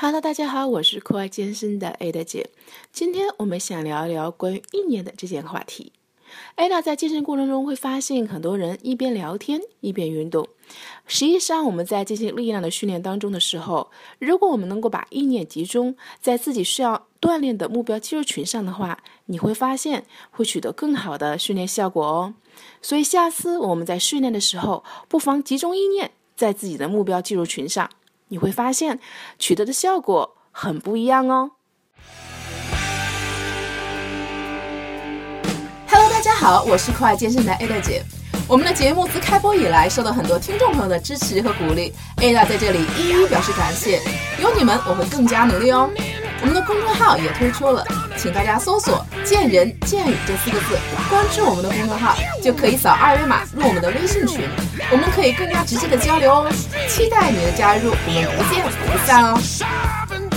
Hello，大家好，我是酷爱健身的 Ada 姐。今天我们想聊一聊关于意念的这件话题。Ada 在健身过程中会发现，很多人一边聊天一边运动。实际上，我们在进行力量的训练当中的时候，如果我们能够把意念集中在自己需要锻炼的目标肌肉群上的话，你会发现会取得更好的训练效果哦。所以，下次我们在训练的时候，不妨集中意念在自己的目标肌肉群上。你会发现取得的效果很不一样哦。Hello，大家好，我是酷爱健身的 Ada 姐。我们的节目自开播以来，受到很多听众朋友的支持和鼓励，Ada 在这里一一表示感谢。有你们，我会更加努力哦。我们的公众号也推出了，请大家搜索“见人见语”这四个字，关注我们的公众号，就可以扫二维码入我们的微信群，我们可以更加直接的交流哦。期待你的加入，我们不见不散哦。